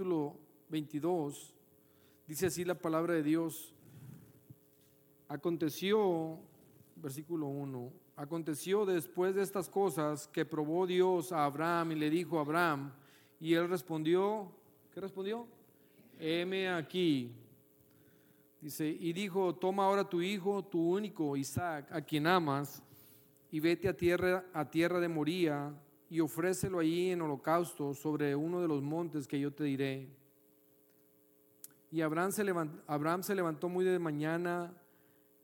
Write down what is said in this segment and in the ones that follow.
capítulo 22, dice así la palabra de Dios. Aconteció, versículo 1, aconteció después de estas cosas que probó Dios a Abraham y le dijo a Abraham, y él respondió, ¿qué respondió? Heme aquí. Dice, y dijo, toma ahora tu hijo, tu único Isaac, a quien amas, y vete a tierra, a tierra de Moría, y ofrécelo allí en holocausto sobre uno de los montes que yo te diré. Y Abraham se, levantó, Abraham se levantó muy de mañana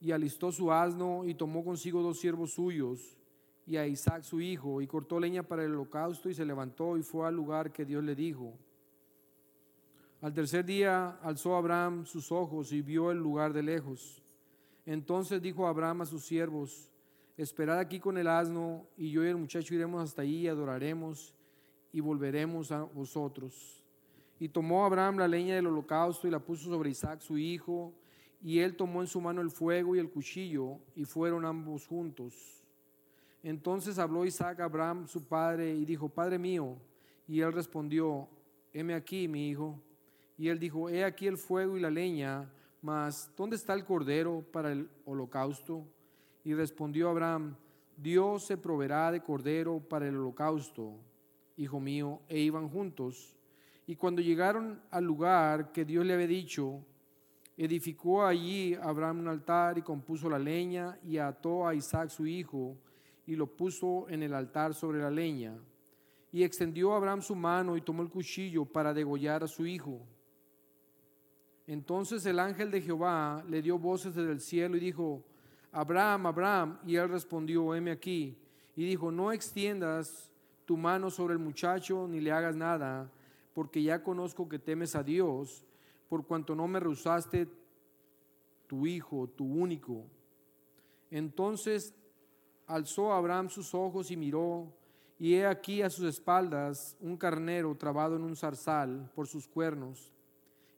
y alistó su asno y tomó consigo dos siervos suyos y a Isaac su hijo y cortó leña para el holocausto y se levantó y fue al lugar que Dios le dijo. Al tercer día alzó Abraham sus ojos y vio el lugar de lejos. Entonces dijo Abraham a sus siervos, esperad aquí con el asno y yo y el muchacho iremos hasta allí y adoraremos y volveremos a vosotros. Y tomó Abraham la leña del holocausto y la puso sobre Isaac su hijo y él tomó en su mano el fuego y el cuchillo, y fueron ambos juntos. Entonces habló Isaac a Abraham, su padre, y dijo, Padre mío. Y él respondió, heme aquí, mi hijo. Y él dijo, he aquí el fuego y la leña, mas ¿dónde está el cordero para el holocausto? Y respondió Abraham, Dios se proveerá de cordero para el holocausto, hijo mío, e iban juntos. Y cuando llegaron al lugar que Dios le había dicho, Edificó allí Abraham un altar y compuso la leña y ató a Isaac su hijo y lo puso en el altar sobre la leña. Y extendió Abraham su mano y tomó el cuchillo para degollar a su hijo. Entonces el ángel de Jehová le dio voces desde el cielo y dijo, Abraham, Abraham. Y él respondió, heme aquí. Y dijo, no extiendas tu mano sobre el muchacho ni le hagas nada, porque ya conozco que temes a Dios por cuanto no me rehusaste tu hijo, tu único. Entonces alzó Abraham sus ojos y miró, y he aquí a sus espaldas un carnero trabado en un zarzal por sus cuernos.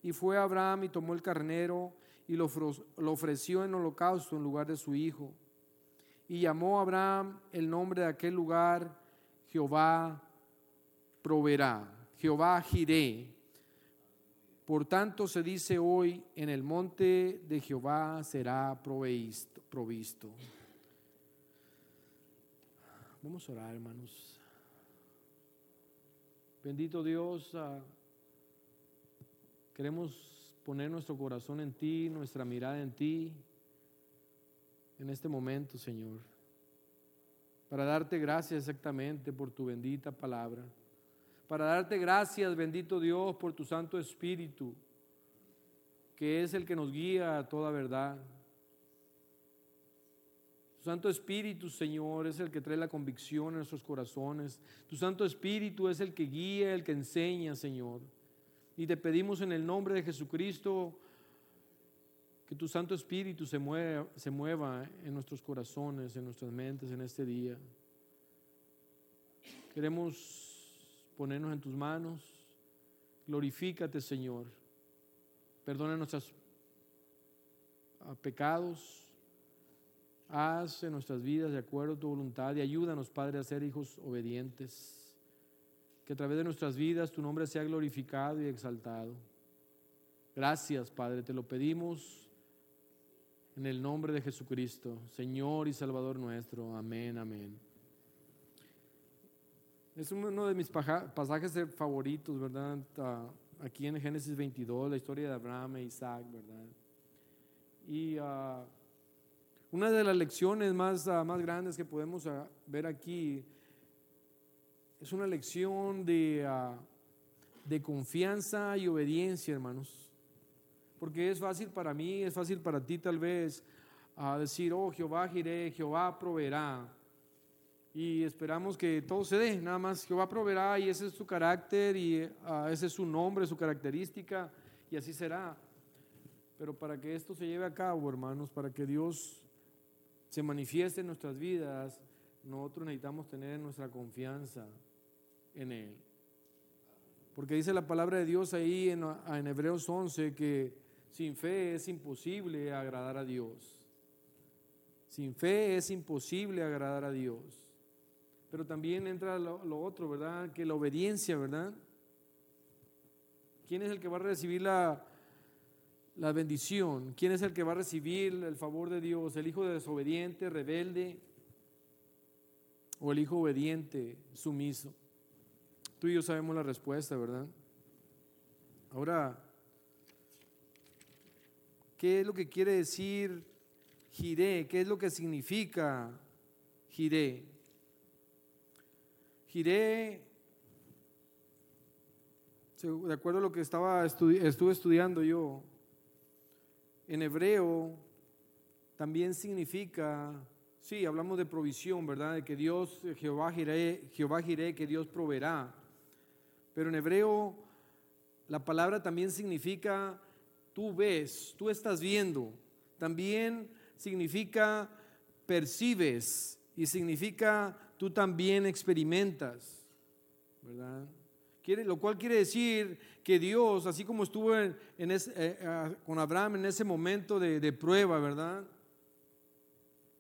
Y fue Abraham y tomó el carnero y lo, ofreció en holocausto en lugar de su hijo. Y llamó a Abraham el nombre de aquel lugar Jehová proveerá, Jehová giré por tanto se dice hoy, en el monte de Jehová será provisto. Vamos a orar, hermanos. Bendito Dios, ah, queremos poner nuestro corazón en ti, nuestra mirada en ti, en este momento, Señor, para darte gracias exactamente por tu bendita palabra para darte gracias, bendito Dios, por tu Santo Espíritu, que es el que nos guía a toda verdad. Tu Santo Espíritu, Señor, es el que trae la convicción en nuestros corazones. Tu Santo Espíritu es el que guía, el que enseña, Señor. Y te pedimos en el nombre de Jesucristo que tu Santo Espíritu se mueva, se mueva en nuestros corazones, en nuestras mentes en este día. Queremos ponernos en tus manos. Glorifícate, Señor. Perdona nuestros ah, pecados. Haz en nuestras vidas de acuerdo a tu voluntad y ayúdanos, Padre, a ser hijos obedientes. Que a través de nuestras vidas tu nombre sea glorificado y exaltado. Gracias, Padre, te lo pedimos en el nombre de Jesucristo, Señor y Salvador nuestro. Amén, amén. Es uno de mis pasajes favoritos, ¿verdad? Aquí en Génesis 22, la historia de Abraham e Isaac, ¿verdad? Y ah, una de las lecciones más, ah, más grandes que podemos ah, ver aquí es una lección de, de confianza y obediencia, hermanos. Porque es fácil para mí, es fácil para ti tal vez decir, oh Jehová giré, Jehová proveerá y esperamos que todo se dé, nada más Jehová proveerá y ese es su carácter y ah, ese es su nombre, su característica y así será. Pero para que esto se lleve a cabo, hermanos, para que Dios se manifieste en nuestras vidas, nosotros necesitamos tener nuestra confianza en Él. Porque dice la palabra de Dios ahí en, Hebreos 11 que sin fe es imposible agradar a Dios. Sin fe es imposible agradar a Dios. Pero también entra lo, otro, ¿verdad? Que la obediencia, ¿verdad? ¿Quién es el que va a recibir la, la bendición? ¿Quién es el que va a recibir el favor de Dios? ¿El hijo desobediente, rebelde? ¿O el hijo obediente, sumiso? Tú y yo sabemos la respuesta, ¿verdad? Ahora, ¿qué es lo que quiere decir giré? ¿Qué es lo que significa giré? Giré, de acuerdo a lo que estaba estuve estudiando yo, en hebreo también significa, sí, hablamos de provisión, ¿verdad? De que Dios, Jehová giré, Jehová giré, que Dios proveerá. Pero en hebreo la palabra también significa tú ves, tú estás viendo. También significa percibes y significa tú también experimentas, ¿verdad? Quiere, lo cual quiere decir que Dios, así como estuvo en, eh, ah, con Abraham en ese momento de, de prueba, ¿verdad?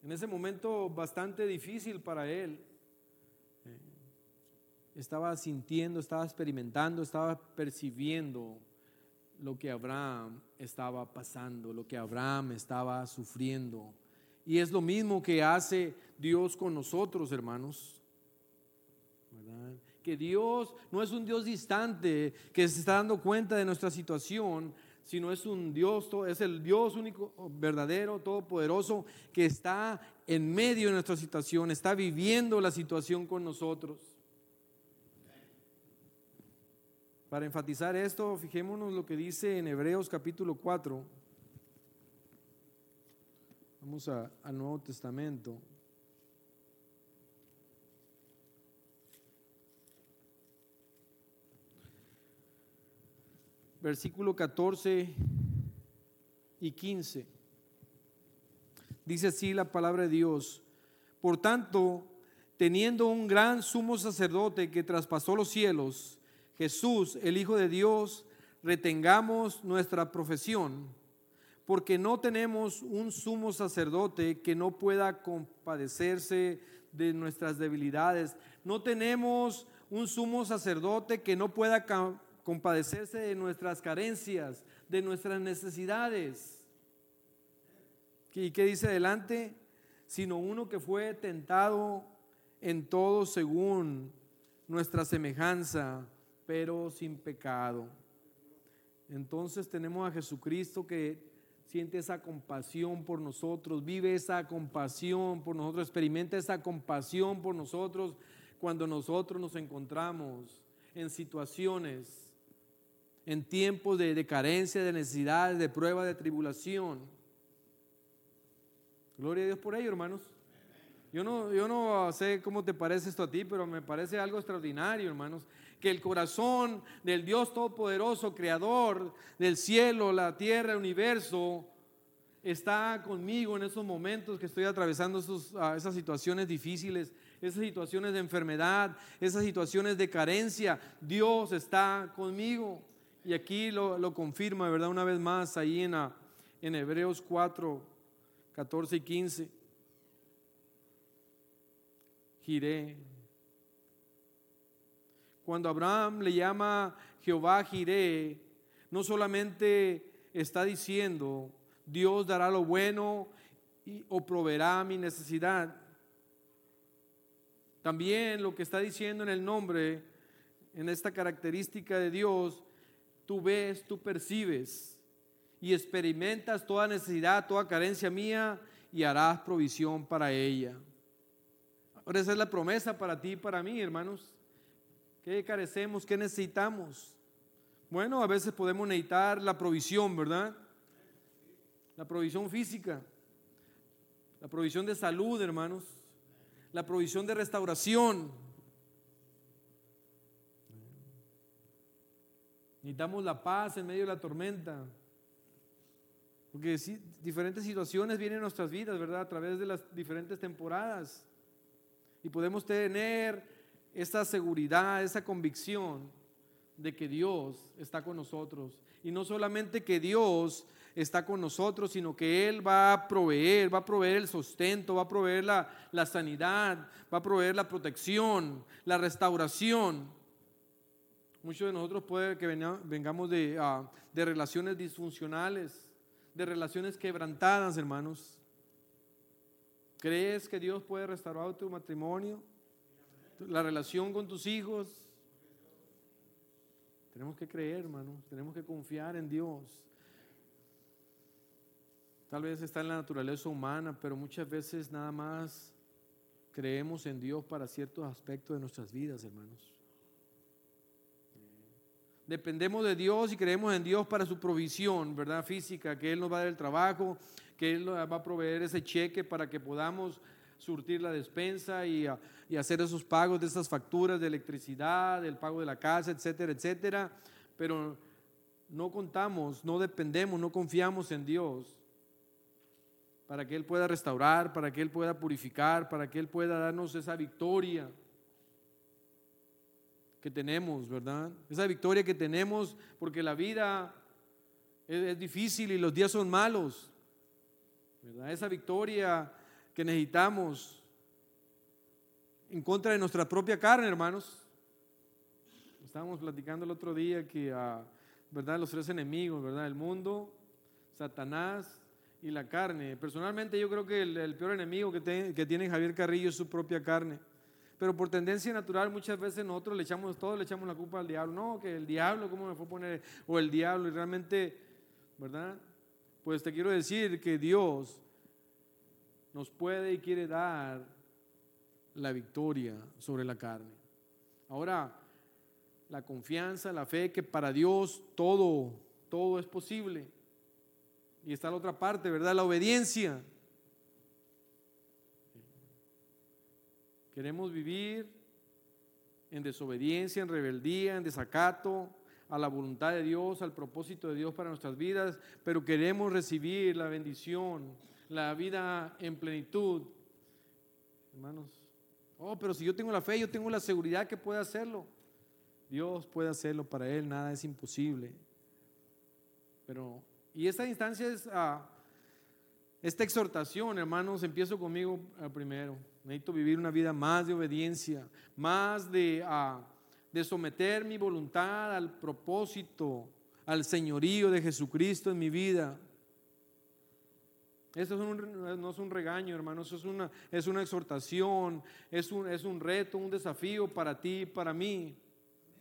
En ese momento bastante difícil para él, eh, estaba sintiendo, estaba experimentando, estaba percibiendo lo que Abraham estaba pasando, lo que Abraham estaba sufriendo. Y es lo mismo que hace Dios con nosotros, hermanos. Que Dios no es un Dios distante que se está dando cuenta de nuestra situación, sino es un Dios, es el Dios único, verdadero, todopoderoso, que está en medio de nuestra situación, está viviendo la situación con nosotros. Para enfatizar esto, fijémonos lo que dice en Hebreos capítulo 4. Vamos al Nuevo Testamento. Versículo 14 y 15. Dice así la palabra de Dios. Por tanto, teniendo un gran sumo sacerdote que traspasó los cielos, Jesús, el Hijo de Dios, retengamos nuestra profesión, porque no tenemos un sumo sacerdote que no pueda compadecerse de nuestras debilidades. No tenemos un sumo sacerdote que no pueda compadecerse de nuestras carencias, de nuestras necesidades. ¿Y qué dice adelante? Sino uno que fue tentado en todo según nuestra semejanza pero sin pecado. Entonces tenemos a Jesucristo que siente esa compasión por nosotros, vive esa compasión por nosotros, experimenta esa compasión por nosotros cuando nosotros nos encontramos en situaciones, en tiempos de, carencia, de necesidades, de prueba, de tribulación. Gloria a Dios por ello, hermanos. Yo no, yo no sé cómo te parece esto a ti, pero me parece algo extraordinario, hermanos que el corazón del Dios Todopoderoso, Creador del cielo, la tierra, el universo, está conmigo en esos momentos que estoy atravesando ah, esas situaciones difíciles, esas situaciones de enfermedad, esas situaciones de carencia. Dios está conmigo. Y aquí lo, confirma, ¿verdad? Una vez más, ahí en, en Hebreos 4, 14 y 15. Giré cuando Abraham le llama Jehová Jiré, no solamente está diciendo, Dios dará lo bueno y, o proveerá mi necesidad. También lo que está diciendo en el nombre, en esta característica de Dios, tú ves, tú percibes y experimentas toda necesidad, toda carencia mía y harás provisión para ella. Ahora esa es la promesa para ti y para mí, hermanos. ¿Qué carecemos? ¿Qué necesitamos? Bueno, a veces podemos necesitar la provisión, ¿verdad? La provisión física, la provisión de salud, hermanos, la provisión de restauración. Necesitamos la paz en medio de la tormenta. Porque diferentes situaciones vienen a nuestras vidas, ¿verdad? A través de las diferentes temporadas. Y podemos tener esa seguridad, esa convicción de que Dios está con nosotros. Y no solamente que Dios está con nosotros, sino que Él va a proveer, va a proveer el sustento, va a proveer la, la sanidad, va a proveer la protección, la restauración. Muchos de nosotros puede que vengamos de, ah, de relaciones disfuncionales, de relaciones quebrantadas, hermanos. ¿Crees que Dios puede restaurar tu matrimonio? La relación con tus hijos. Tenemos que creer, hermanos. Tenemos que confiar en Dios. Tal vez está en la naturaleza humana, pero muchas veces nada más creemos en Dios para ciertos aspectos de nuestras vidas, hermanos. Dependemos de Dios y creemos en Dios para su provisión, ¿verdad? Física, que Él nos va a dar el trabajo, que Él nos va a proveer ese cheque para que podamos surtir la despensa y, y, hacer esos pagos de esas facturas de electricidad, el pago de la casa, etcétera, etcétera. Pero no contamos, no dependemos, no confiamos en Dios para que Él pueda restaurar, para que Él pueda purificar, para que Él pueda darnos esa victoria que tenemos, ¿verdad? Esa victoria que tenemos porque la vida es, difícil y los días son malos, ¿verdad? Esa victoria que necesitamos en contra de nuestra propia carne, hermanos. Estábamos platicando el otro día que, ah, ¿verdad? Los tres enemigos, ¿verdad? El mundo, Satanás y la carne. Personalmente yo creo que el, peor enemigo que, que, tiene Javier Carrillo es su propia carne. Pero por tendencia natural muchas veces nosotros le echamos todo, le echamos la culpa al diablo. No, que el diablo, ¿cómo me fue a poner? O el diablo, y realmente, ¿verdad? Pues te quiero decir que Dios nos puede y quiere dar la victoria sobre la carne. Ahora, la confianza, la fe que para Dios todo, todo es posible. Y está la otra parte, ¿verdad? La obediencia. Queremos vivir en desobediencia, en rebeldía, en desacato a la voluntad de Dios, al propósito de Dios para nuestras vidas, pero queremos recibir la bendición, la vida en plenitud. Hermanos, oh, pero si yo tengo la fe, yo tengo la seguridad que puede hacerlo. Dios puede hacerlo para Él, nada es imposible. Pero y esta instancia es, ah, esta exhortación, hermanos, empiezo conmigo ah, primero. Necesito vivir una vida más de obediencia, más de, ah, de someter mi voluntad al propósito, al señorío de Jesucristo en mi vida. Esto no es un regaño, hermanos, eso es una, es una exhortación, es un, es un reto, un desafío para ti y para mí.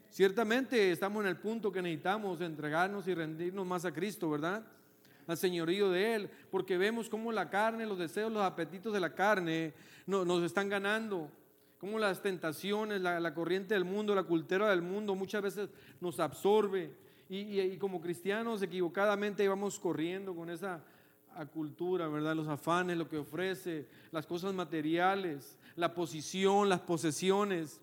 Ciertamente estamos en el punto que necesitamos entregarnos y rendirnos más a Cristo, ¿verdad? Al señorío de Él, porque vemos cómo la carne, los deseos, los apetitos de la carne nos están ganando, cómo las tentaciones, la, corriente del mundo, la cultura del mundo muchas veces nos absorbe. Y, como cristianos equivocadamente íbamos corriendo con esa cultura, ¿verdad? Los afanes, lo que ofrece, las cosas materiales, la posición, las posesiones.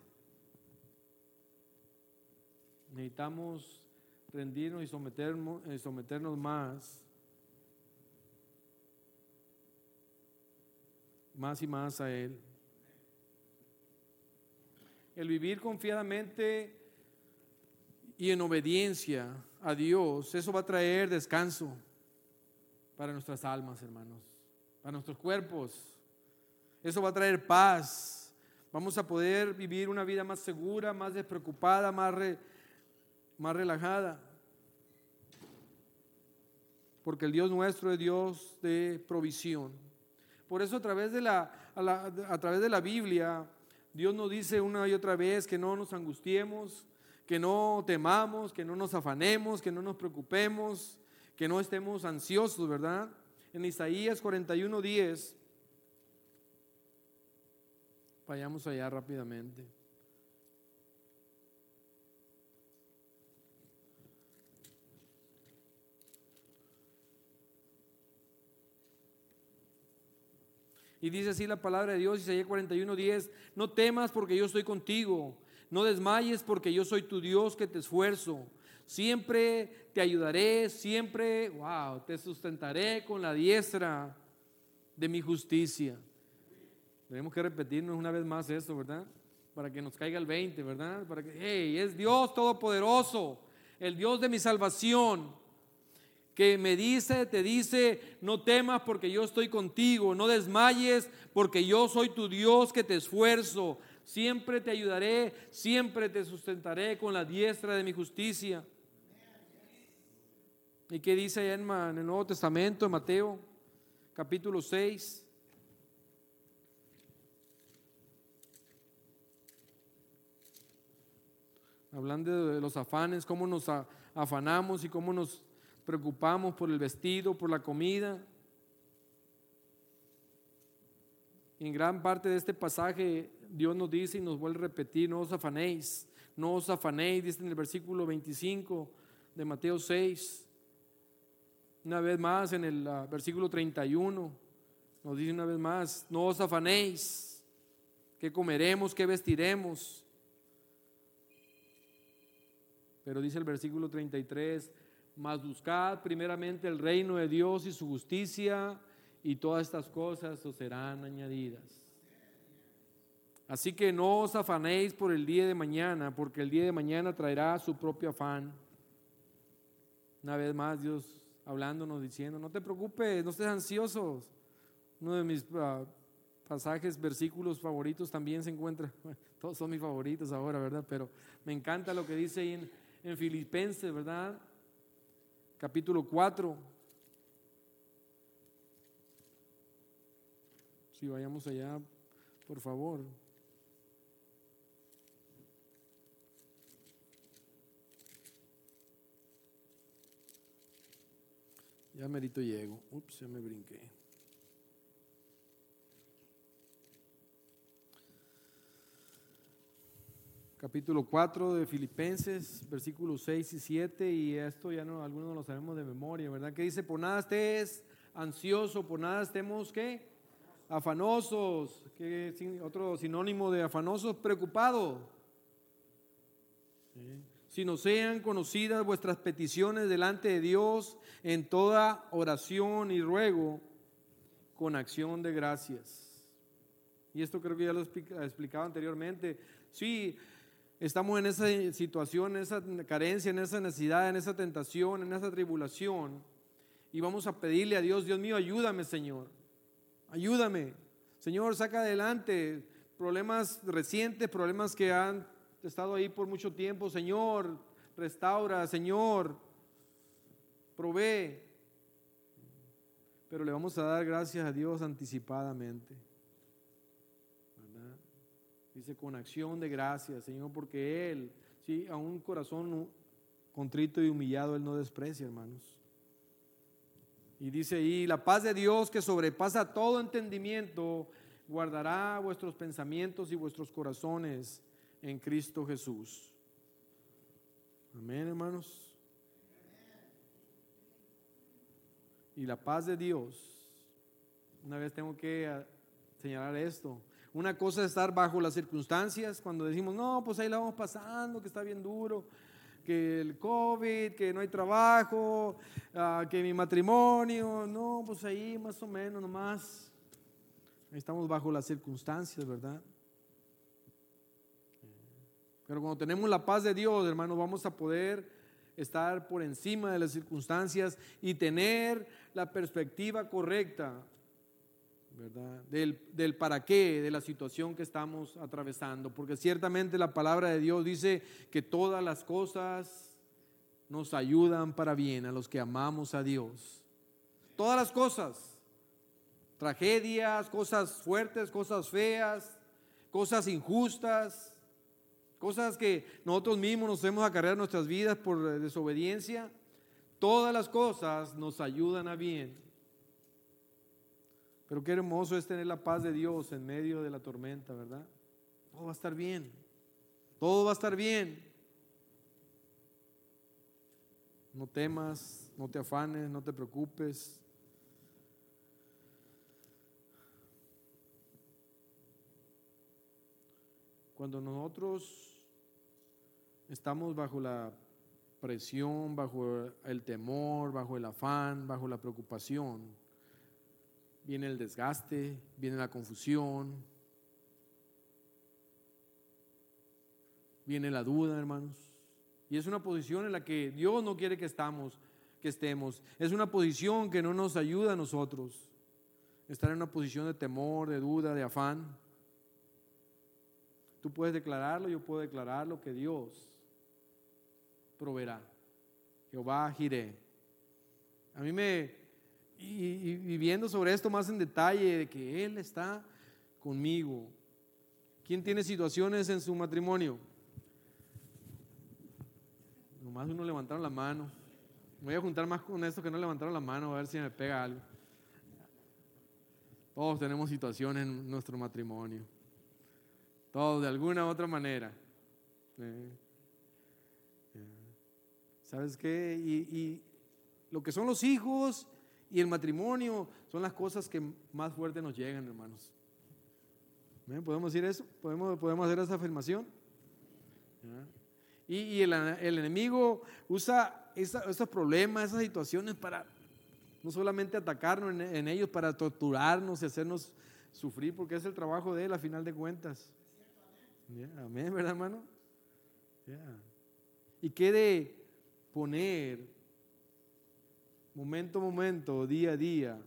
Necesitamos rendirnos y someternos, eh, someternos más, más y más a Él. El vivir confiadamente y en obediencia a Dios, eso va a traer descanso para nuestras almas, hermanos, para nuestros cuerpos. Eso va a traer paz. Vamos a poder vivir una vida más segura, más despreocupada, más más relajada. Porque el Dios nuestro es Dios de provisión. Por eso a través de la, a, través de la Biblia, Dios nos dice una y otra vez que no nos angustiemos, que no temamos, que no nos afanemos, que no nos preocupemos, que no estemos ansiosos, ¿verdad? En Isaías 41, 10, vayamos allá rápidamente. Y dice así la palabra de Dios, Isaías 41, 10, no temas porque yo estoy contigo, no desmayes porque yo soy tu Dios que te esfuerzo. Siempre te ayudaré, siempre, wow, te sustentaré con la diestra de mi justicia. Tenemos que repetirnos una vez más esto, ¿verdad? Para que nos caiga el 20, ¿verdad? Para que, hey, es Dios todopoderoso, el Dios de mi salvación que me dice, te dice, no temas porque yo estoy contigo, no desmayes porque yo soy tu Dios que te esfuerzo. Siempre te ayudaré, siempre te sustentaré con la diestra de mi justicia. ¿Y qué dice allá en el Nuevo Testamento, en Mateo, capítulo 6? Hablando de los afanes, cómo nos afanamos y cómo nos preocupamos por el vestido, por la comida. En gran parte de este pasaje Dios nos dice y nos vuelve a repetir, no os afanéis, no os afanéis, dice en el versículo 25 de Mateo 6. Una vez más en el ah, versículo 31 nos dice una vez más, no os afanéis, qué comeremos, qué vestiremos. Pero dice el versículo 33, mas buscad primeramente el reino de Dios y su justicia y todas estas cosas os serán añadidas. Así que no os afanéis por el día de mañana, porque el día de mañana traerá su propio afán. Una vez más Dios hablándonos, diciendo, no te preocupes, no estés ansiosos. Uno de mis ah, pasajes, versículos favoritos también se encuentra, todos son mis favoritos ahora, ¿verdad? Pero me encanta lo que dice ahí en, en Filipenses, ¿verdad? Capítulo 4. Si vayamos allá, por favor. Ya merito llego. Ups, ya me brinqué. Capítulo 4 de Filipenses, versículos 6 y 7, y esto ya no, algunos no lo sabemos de memoria, ¿verdad? Que dice, por nada estés ansioso, por nada estemos, ¿qué? Afanosos, que otro sinónimo de afanosos, preocupado. ¿Sí? Sino sean conocidas vuestras peticiones delante de Dios en toda oración y ruego con acción de gracias. Y esto creo que ya lo he explicado anteriormente. Sí, estamos en esa situación, en esa carencia, en esa necesidad, en esa tentación, en esa tribulación. Y vamos a pedirle a Dios, Dios mío, ayúdame, Señor. Ayúdame. Señor, saca adelante problemas recientes, problemas que han estado ahí por mucho tiempo, Señor, restaura, Señor, provee. Pero le vamos a dar gracias a Dios anticipadamente. Dice con acción de gracias, Señor, porque Él, sí, a un corazón contrito y humillado, Él no desprecia, hermanos. Y dice ahí, la paz de Dios que sobrepasa todo entendimiento, guardará vuestros pensamientos y vuestros corazones en Cristo Jesús. Amén, hermanos. Y la paz de Dios, una vez tengo que ah, señalar esto. Una cosa es estar bajo las circunstancias, cuando decimos, no, pues ahí la vamos pasando, que está bien duro, que el COVID, que no hay trabajo, ah, que mi matrimonio, no, pues ahí más o menos nomás. Estamos bajo las circunstancias, ¿verdad? Pero cuando tenemos la paz de Dios, hermanos, vamos a poder estar por encima de las circunstancias y tener la perspectiva correcta, ¿verdad? Del, del, para qué de la situación que estamos atravesando. Porque ciertamente la palabra de Dios dice que todas las cosas nos ayudan para bien a los que amamos a Dios. Todas las cosas. Tragedias, cosas fuertes, cosas feas, cosas injustas cosas que nosotros mismos nos hemos acarreado nuestras vidas por desobediencia, todas las cosas nos ayudan a bien. Pero qué hermoso es tener la paz de Dios en medio de la tormenta, ¿verdad? Todo va a estar bien. Todo va a estar bien. No temas, no te afanes, no te preocupes. Cuando nosotros estamos bajo la presión, bajo el temor, bajo el afán, bajo la preocupación. Viene el desgaste, viene la confusión, viene la duda, hermanos. Y es una posición en la que Dios no quiere que estamos, que estemos. Es una posición que no nos ayuda a nosotros. Estar en una posición de temor, de duda, de afán. Tú puedes declararlo, yo puedo declararlo, que Dios proveerá. Jehová giré. A mí me, y, viendo sobre esto más en detalle, de que Él está conmigo. ¿Quién tiene situaciones en su matrimonio? Nomás uno levantaron la mano. Voy a juntar más con esto que no levantaron la mano, a ver si me pega algo. Todos tenemos situaciones en nuestro matrimonio. Todos, de alguna u otra manera. Eh. ¿Sabes qué? y lo que son los hijos y el matrimonio son las cosas que más fuerte nos llegan, hermanos. ¿Podemos decir eso? ¿Podemos, podemos hacer esa afirmación? Y, el, enemigo usa esos problemas, esas situaciones para no solamente atacarnos en, ellos, para torturarnos y hacernos sufrir, porque es el trabajo de él a final de cuentas. amén, ¿verdad, hermano? Y qué de poner momento a momento, día a día,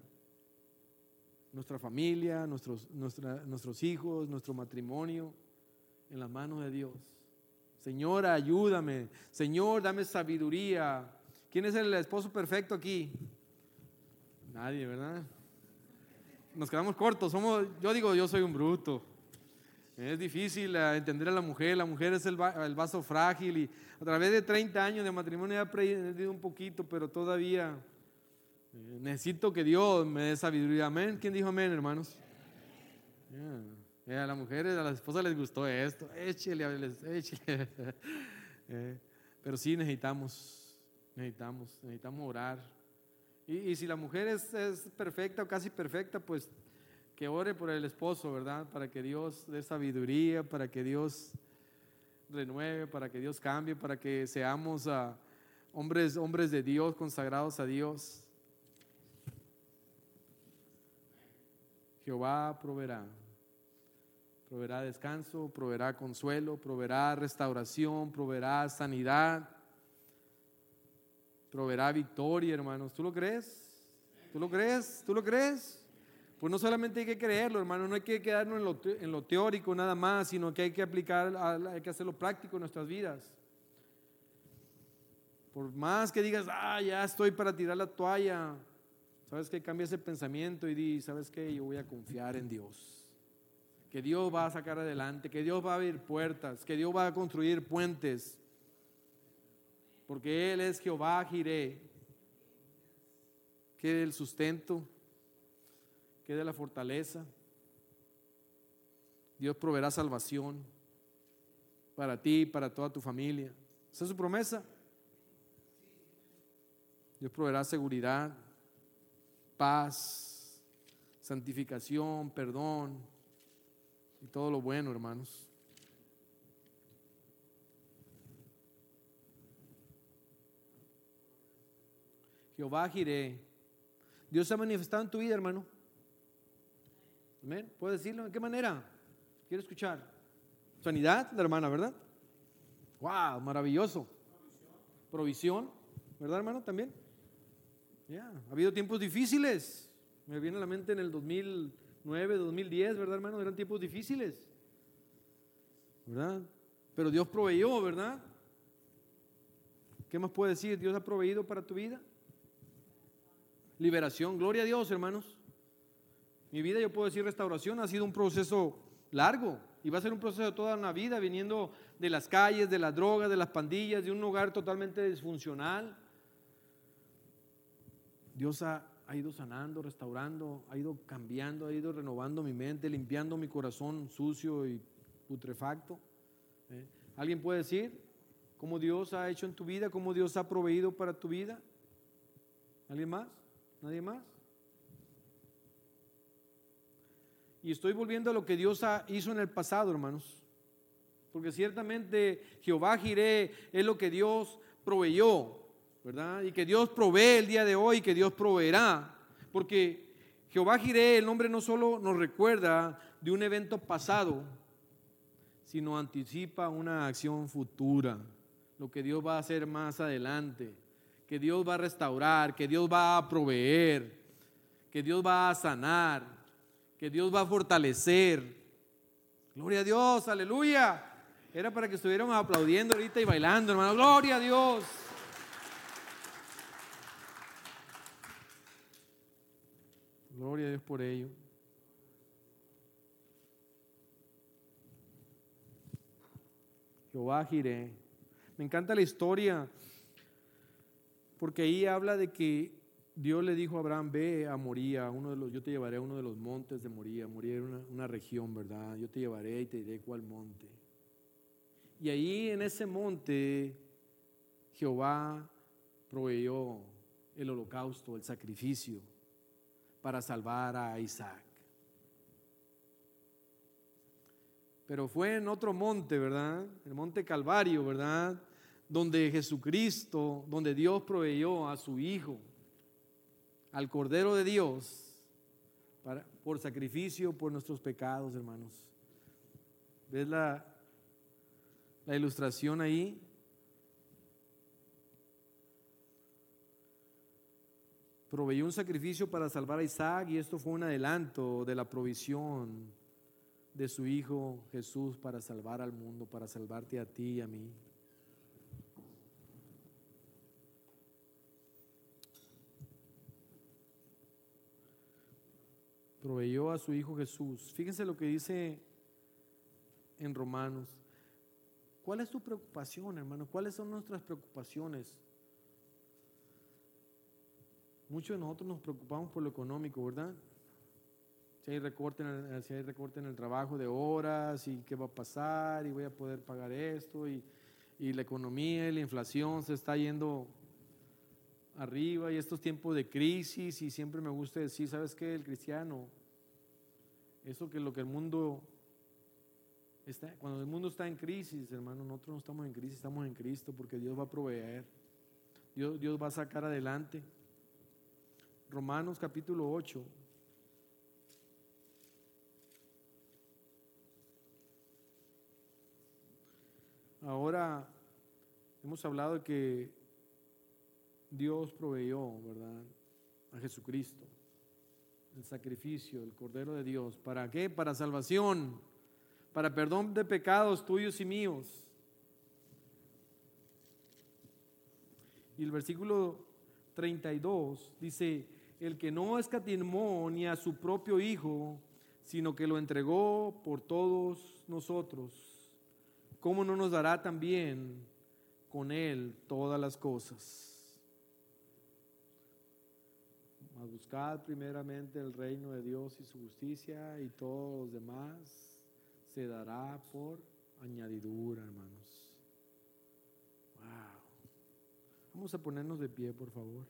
nuestra familia, nuestros, nuestros hijos, nuestro matrimonio en las manos de Dios. Señora, ayúdame. Señor, dame sabiduría. ¿Quién es el esposo perfecto aquí? Nadie, ¿verdad? Nos quedamos cortos. Somos, yo digo, yo soy un bruto. Es difícil eh, entender a la mujer. La mujer es el, el vaso frágil y a través de 30 años de matrimonio he aprendido un poquito, pero todavía Necesito que Dios me dé sabiduría. Amén. ¿Quién dijo amén, hermanos? a las mujeres, a las esposas les gustó esto. Échele, échele. Eh, pero sí necesitamos, necesitamos, necesitamos orar. Y, si la mujer es, es, perfecta o casi perfecta, pues que ore por el esposo, ¿verdad? Para que Dios dé sabiduría, para que Dios renueve, para que Dios cambie, para que seamos ah, hombres, hombres de Dios, consagrados a Dios. Jehová proveerá. Proveerá descanso, proveerá consuelo, proveerá restauración, proveerá sanidad, proveerá victoria, hermanos. ¿Tú lo crees? ¿Tú lo crees? ¿Tú lo crees? Pues no solamente hay que creerlo, hermano, no hay que quedarnos en lo, teórico nada más, sino que hay que aplicar, hay que hacerlo práctico en nuestras vidas. Por más que digas, ah, ya estoy para tirar la toalla, ¿Sabes qué? Cambia ese pensamiento y di, ¿sabes qué? Yo voy a confiar en Dios. Que Dios va a sacar adelante, que Dios va a abrir puertas, que Dios va a construir puentes. Porque Él es Jehová Jiré. Que el sustento, que de la fortaleza. Dios proveerá salvación para ti, para toda tu familia. Esa es su promesa. Dios proveerá seguridad paz, santificación, perdón y todo lo bueno, hermanos. Jehová giré. Dios se ha manifestado en tu vida, hermano. Amén. ¿Puedes decirlo? ¿En qué manera? Quiero escuchar. Sanidad, la hermana, ¿verdad? Wow, maravilloso. Provisión, ¿verdad, hermano? También. Ya, ha habido tiempos difíciles. Me viene a la mente en el 2009, 2010, ¿verdad, hermano? Eran tiempos difíciles. ¿Verdad? Pero Dios proveyó, ¿verdad? ¿Qué más puede decir? Dios ha proveído para tu vida. Liberación, gloria a Dios, hermanos. Mi vida, yo puedo decir, restauración ha sido un proceso largo y va a ser un proceso de toda una vida viniendo de las calles, de las drogas, de las pandillas, de un lugar totalmente disfuncional Dios ha, ido sanando, restaurando, ha ido cambiando, ha ido renovando mi mente, limpiando mi corazón sucio y putrefacto. ¿eh? ¿Alguien puede decir cómo Dios ha hecho en tu vida, cómo Dios ha proveído para tu vida? ¿Alguien más? ¿Nadie más? Y estoy volviendo a lo que Dios hizo en el pasado, hermanos. Porque ciertamente Jehová Jiré es lo que Dios proveyó. ¿verdad? Y que Dios provee el día de hoy, que Dios proveerá, porque Jehová Jireh, el nombre no solo nos recuerda de un evento pasado, sino anticipa una acción futura, lo que Dios va a hacer más adelante, que Dios va a restaurar, que Dios va a proveer, que Dios va a sanar, que Dios va a fortalecer. Gloria a Dios, aleluya. Era para que estuvieran aplaudiendo ahorita y bailando, hermano. Gloria a Dios. Gloria a Dios por ello. Jehová giré. Me encanta la historia porque ahí habla de que Dios le dijo a Abraham, ve a Moría, uno de los, yo te llevaré a uno de los montes de Moría. Moría era una, una región, ¿verdad? Yo te llevaré y te diré cuál monte. Y ahí en ese monte Jehová proveyó el holocausto, el sacrificio para salvar a Isaac. Pero fue en otro monte, ¿verdad? El monte Calvario, ¿verdad? Donde Jesucristo, donde Dios proveyó a su Hijo, al Cordero de Dios, para, por sacrificio por nuestros pecados, hermanos. ¿Ves la, la ilustración ahí? proveyó un sacrificio para salvar a Isaac y esto fue un adelanto de la provisión de su Hijo Jesús para salvar al mundo, para salvarte a ti y a mí. Proveyó a su Hijo Jesús. Fíjense lo que dice en Romanos. ¿Cuál es tu preocupación, hermano? ¿Cuáles son nuestras preocupaciones? Muchos de nosotros nos preocupamos por lo económico, ¿verdad? Si hay, recorte en el, si hay recorte en el trabajo de horas y qué va a pasar y voy a poder pagar esto y, y la economía y la inflación se está yendo arriba y estos tiempos de crisis y siempre me gusta decir, ¿sabes qué? El cristiano, eso que lo que el mundo está, cuando el mundo está en crisis, hermano, nosotros no estamos en crisis, estamos en Cristo porque Dios va a proveer, Dios, Dios va a sacar adelante. Romanos capítulo 8. Ahora hemos hablado de que Dios proveyó, ¿verdad? A Jesucristo, el sacrificio, el Cordero de Dios. ¿Para qué? Para salvación, para perdón de pecados tuyos y míos. Y el versículo 32 dice, el que no escatimó ni a su propio Hijo, sino que lo entregó por todos nosotros, ¿cómo no nos dará también con Él todas las cosas? Mas buscad primeramente el reino de Dios y su justicia y todos los demás se dará por añadidura, hermanos. Wow. Vamos a ponernos de pie, por favor.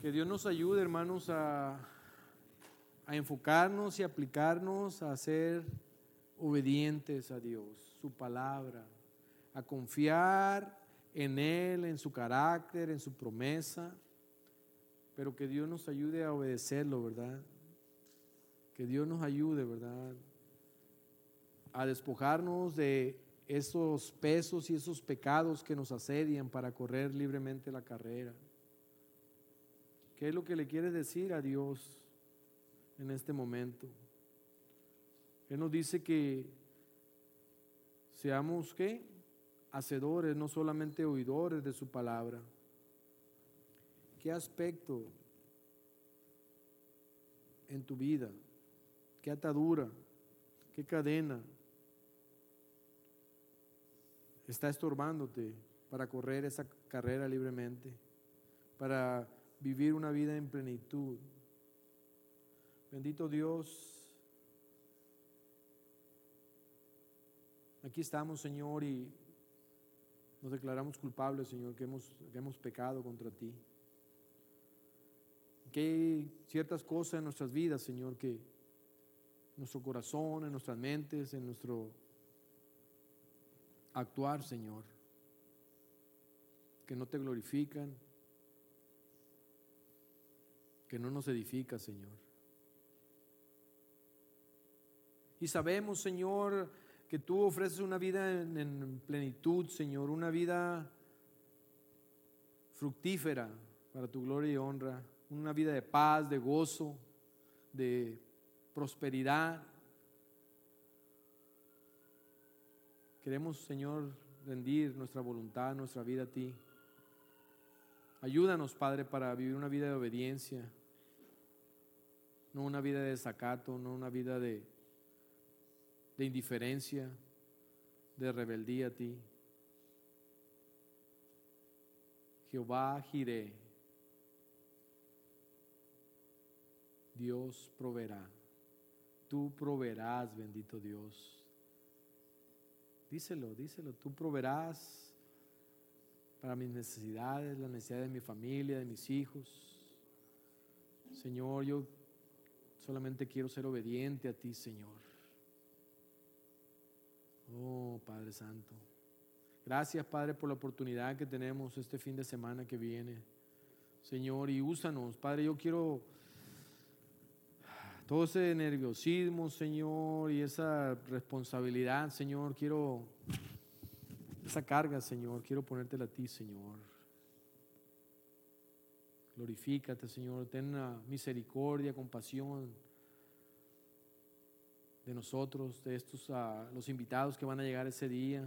Que Dios nos ayude, hermanos, a, a enfocarnos y aplicarnos a ser obedientes a Dios, su palabra, a confiar en Él, en su carácter, en su promesa, pero que Dios nos ayude a obedecerlo, ¿verdad? Que Dios nos ayude, ¿verdad? A despojarnos de esos pesos y esos pecados que nos asedian para correr libremente la carrera. ¿Qué es lo que le quieres decir a Dios en este momento? Él nos dice que seamos qué? Hacedores, no solamente oidores de su palabra. ¿Qué aspecto en tu vida? ¿Qué atadura? ¿Qué cadena está estorbándote para correr esa carrera libremente? Para vivir una vida en plenitud. Bendito Dios. Aquí estamos, Señor, y nos declaramos culpables, Señor, que hemos, que hemos pecado contra ti. Que hay ciertas cosas en nuestras vidas, Señor, que en nuestro corazón, en nuestras mentes, en nuestro actuar, Señor, que no te glorifican, que no nos edifica, Señor. Y sabemos, Señor, que tú ofreces una vida en, plenitud, Señor, una vida fructífera para tu gloria y honra, una vida de paz, de gozo, de prosperidad. Queremos, Señor, rendir nuestra voluntad, nuestra vida a ti. Ayúdanos, Padre, para vivir una vida de obediencia, no una vida de desacato, no una vida de, de indiferencia, de rebeldía a ti. Jehová giré. Dios proveerá. Tú proveerás, bendito Dios. Díselo, díselo. Tú proveerás para mis necesidades, las necesidades de mi familia, de mis hijos. Señor, yo solamente quiero ser obediente a ti, Señor. Oh, Padre Santo. Gracias, Padre, por la oportunidad que tenemos este fin de semana que viene. Señor, y úsanos. Padre, yo quiero todo ese nerviosismo, Señor, y esa responsabilidad, Señor, quiero esa carga, Señor, quiero ponértela a ti, Señor. Glorifícate, Señor, ten misericordia, compasión de nosotros, de estos uh, los invitados que van a llegar ese día.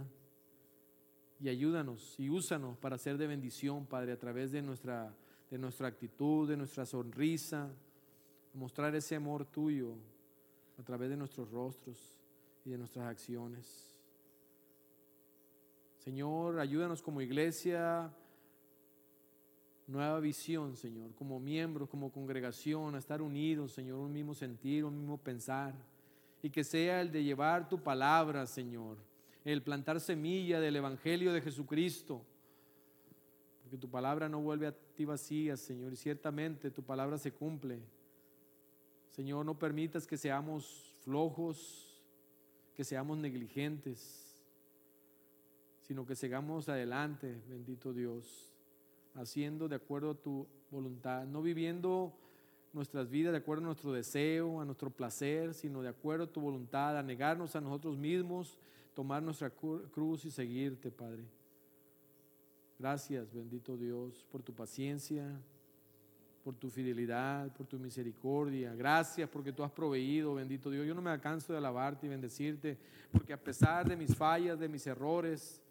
Y ayúdanos y úsanos para ser de bendición, Padre, a través de nuestra, de nuestra actitud, de nuestra sonrisa, mostrar ese amor tuyo a través de nuestros rostros y de nuestras acciones. Señor, ayúdanos como iglesia, nueva visión, Señor, como miembros, como congregación, a estar unidos, Señor, un mismo sentir, un mismo pensar, y que sea el de llevar tu palabra, Señor, el plantar semilla del Evangelio de Jesucristo, porque tu palabra no vuelve a ti vacía, Señor, y ciertamente tu palabra se cumple. Señor, no permitas que seamos flojos, que seamos negligentes sino que sigamos adelante, bendito Dios, haciendo de acuerdo a tu voluntad, no viviendo nuestras vidas de acuerdo a nuestro deseo, a nuestro placer, sino de acuerdo a tu voluntad, a negarnos a nosotros mismos, tomar nuestra cruz y seguirte, Padre. Gracias, bendito Dios, por tu paciencia, por tu fidelidad, por tu misericordia. Gracias porque tú has proveído, bendito Dios. Yo no me alcanzo de alabarte y bendecirte, porque a pesar de mis fallas, de mis errores,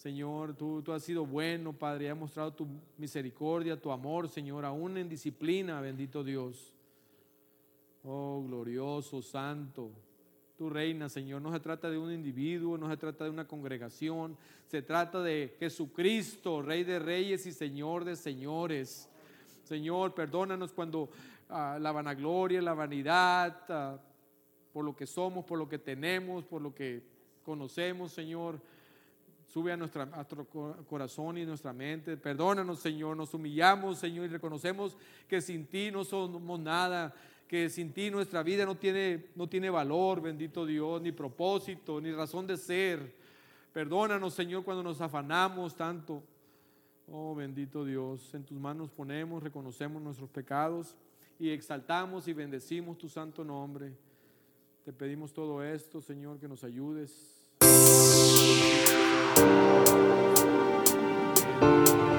Señor, tú, tú has sido bueno, Padre, has mostrado tu misericordia, tu amor, Señor, aún en disciplina, bendito Dios. Oh, glorioso, santo. Tu reina, Señor, no se trata de un individuo, no se trata de una congregación, se trata de Jesucristo, Rey de reyes y Señor de señores. Señor, perdónanos cuando ah, la vanagloria, la vanidad, ah, por lo que somos, por lo que tenemos, por lo que conocemos, Señor, sube a, nuestro corazón y nuestra mente. Perdónanos, Señor, nos humillamos, Señor, y reconocemos que sin ti no somos nada, que sin ti nuestra vida no tiene, no tiene valor, bendito Dios, ni propósito, ni razón de ser. Perdónanos, Señor, cuando nos afanamos tanto. Oh, bendito Dios, en tus manos ponemos, reconocemos nuestros pecados y exaltamos y bendecimos tu santo nombre. Te pedimos todo esto, Señor, que nos ayudes. Música